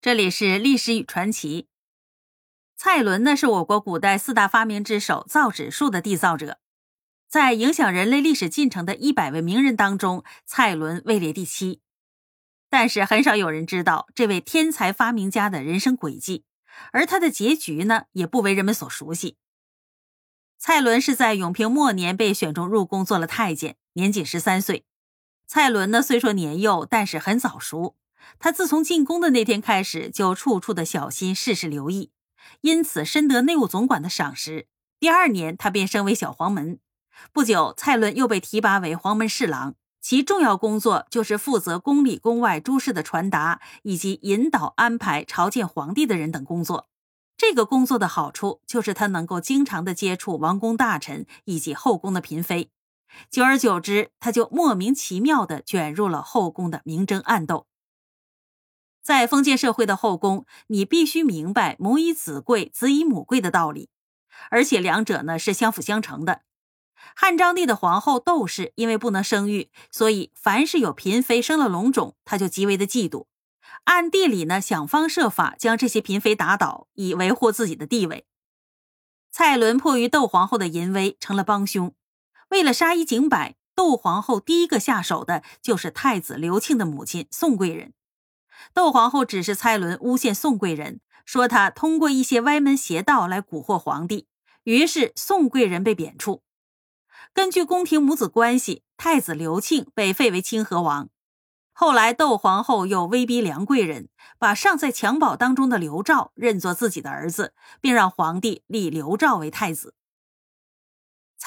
这里是历史与传奇。蔡伦呢，是我国古代四大发明之首，造纸术的缔造者，在影响人类历史进程的一百位名人当中，蔡伦位列第七。但是很少有人知道这位天才发明家的人生轨迹，而他的结局呢，也不为人们所熟悉。蔡伦是在永平末年被选中入宫做了太监，年仅十三岁。蔡伦呢，虽说年幼，但是很早熟。他自从进宫的那天开始，就处处的小心，事事留意，因此深得内务总管的赏识。第二年，他便升为小黄门。不久，蔡伦又被提拔为黄门侍郎，其重要工作就是负责宫里宫外诸事的传达，以及引导安排朝见皇帝的人等工作。这个工作的好处就是他能够经常的接触王公大臣以及后宫的嫔妃，久而久之，他就莫名其妙的卷入了后宫的明争暗斗。在封建社会的后宫，你必须明白母以子贵，子以母贵的道理，而且两者呢是相辅相成的。汉章帝的皇后窦氏因为不能生育，所以凡是有嫔妃生了龙种，她就极为的嫉妒，暗地里呢想方设法将这些嫔妃打倒，以维护自己的地位。蔡伦迫于窦皇后的淫威，成了帮凶。为了杀一儆百，窦皇后第一个下手的就是太子刘庆的母亲宋贵人。窦皇后指示蔡伦诬陷宋贵人，说他通过一些歪门邪道来蛊惑皇帝，于是宋贵人被贬黜。根据宫廷母子关系，太子刘庆被废为清河王。后来窦皇后又威逼梁贵人，把尚在襁褓当中的刘肇认作自己的儿子，并让皇帝立刘肇为太子。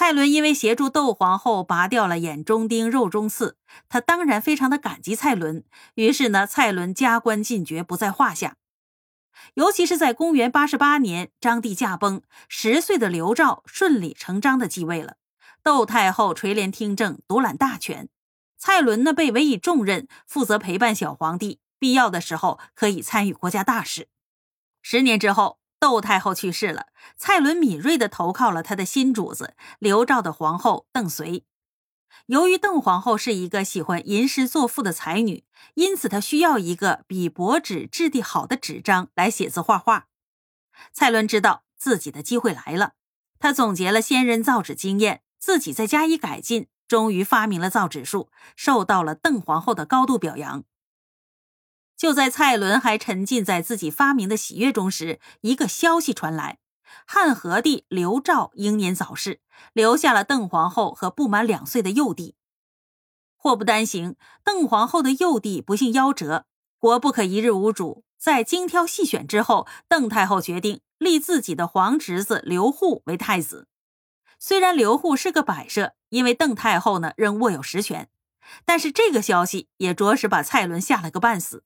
蔡伦因为协助窦皇后拔掉了眼中钉、肉中刺，他当然非常的感激蔡伦。于是呢，蔡伦加官进爵不在话下。尤其是在公元八十八年，张帝驾崩，十岁的刘肇顺理成章的继位了。窦太后垂帘听政，独揽大权。蔡伦呢，被委以重任，负责陪伴小皇帝，必要的时候可以参与国家大事。十年之后。窦太后去世了，蔡伦敏锐地投靠了他的新主子刘肇的皇后邓绥。由于邓皇后是一个喜欢吟诗作赋的才女，因此她需要一个比薄纸质地好的纸张来写字画画。蔡伦知道自己的机会来了，他总结了先人造纸经验，自己再加以改进，终于发明了造纸术，受到了邓皇后的高度表扬。就在蔡伦还沉浸在自己发明的喜悦中时，一个消息传来：汉和帝刘肇英年早逝，留下了邓皇后和不满两岁的幼弟。祸不单行，邓皇后的幼弟不幸夭折。国不可一日无主，在精挑细选之后，邓太后决定立自己的皇侄子刘祜为太子。虽然刘祜是个摆设，因为邓太后呢仍握有实权，但是这个消息也着实把蔡伦吓了个半死。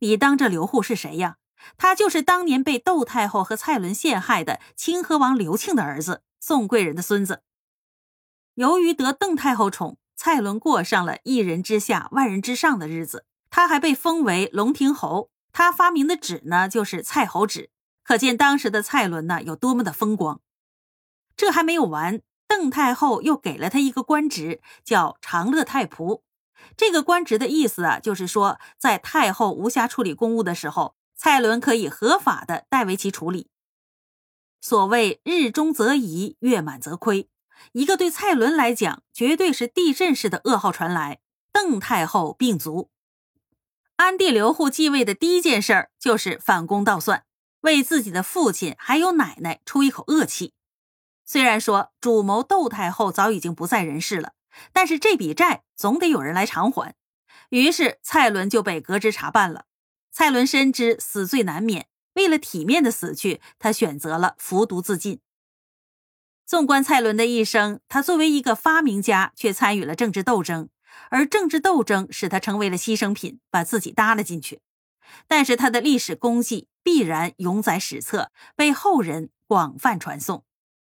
你当这刘祜是谁呀？他就是当年被窦太后和蔡伦陷害的清河王刘庆的儿子，宋贵人的孙子。由于得邓太后宠，蔡伦过上了一人之下、万人之上的日子。他还被封为龙庭侯。他发明的纸呢，就是蔡侯纸，可见当时的蔡伦呢有多么的风光。这还没有完，邓太后又给了他一个官职，叫长乐太仆。这个官职的意思啊，就是说，在太后无暇处理公务的时候，蔡伦可以合法的代为其处理。所谓日中则移，月满则亏，一个对蔡伦来讲，绝对是地震式的噩耗传来。邓太后病卒，安帝刘祜继位的第一件事儿就是反攻倒算，为自己的父亲还有奶奶出一口恶气。虽然说主谋窦太后早已经不在人世了。但是这笔债总得有人来偿还，于是蔡伦就被革职查办了。蔡伦深知死罪难免，为了体面的死去，他选择了服毒自尽。纵观蔡伦的一生，他作为一个发明家，却参与了政治斗争，而政治斗争使他成为了牺牲品，把自己搭了进去。但是他的历史功绩必然永载史册，被后人广泛传颂。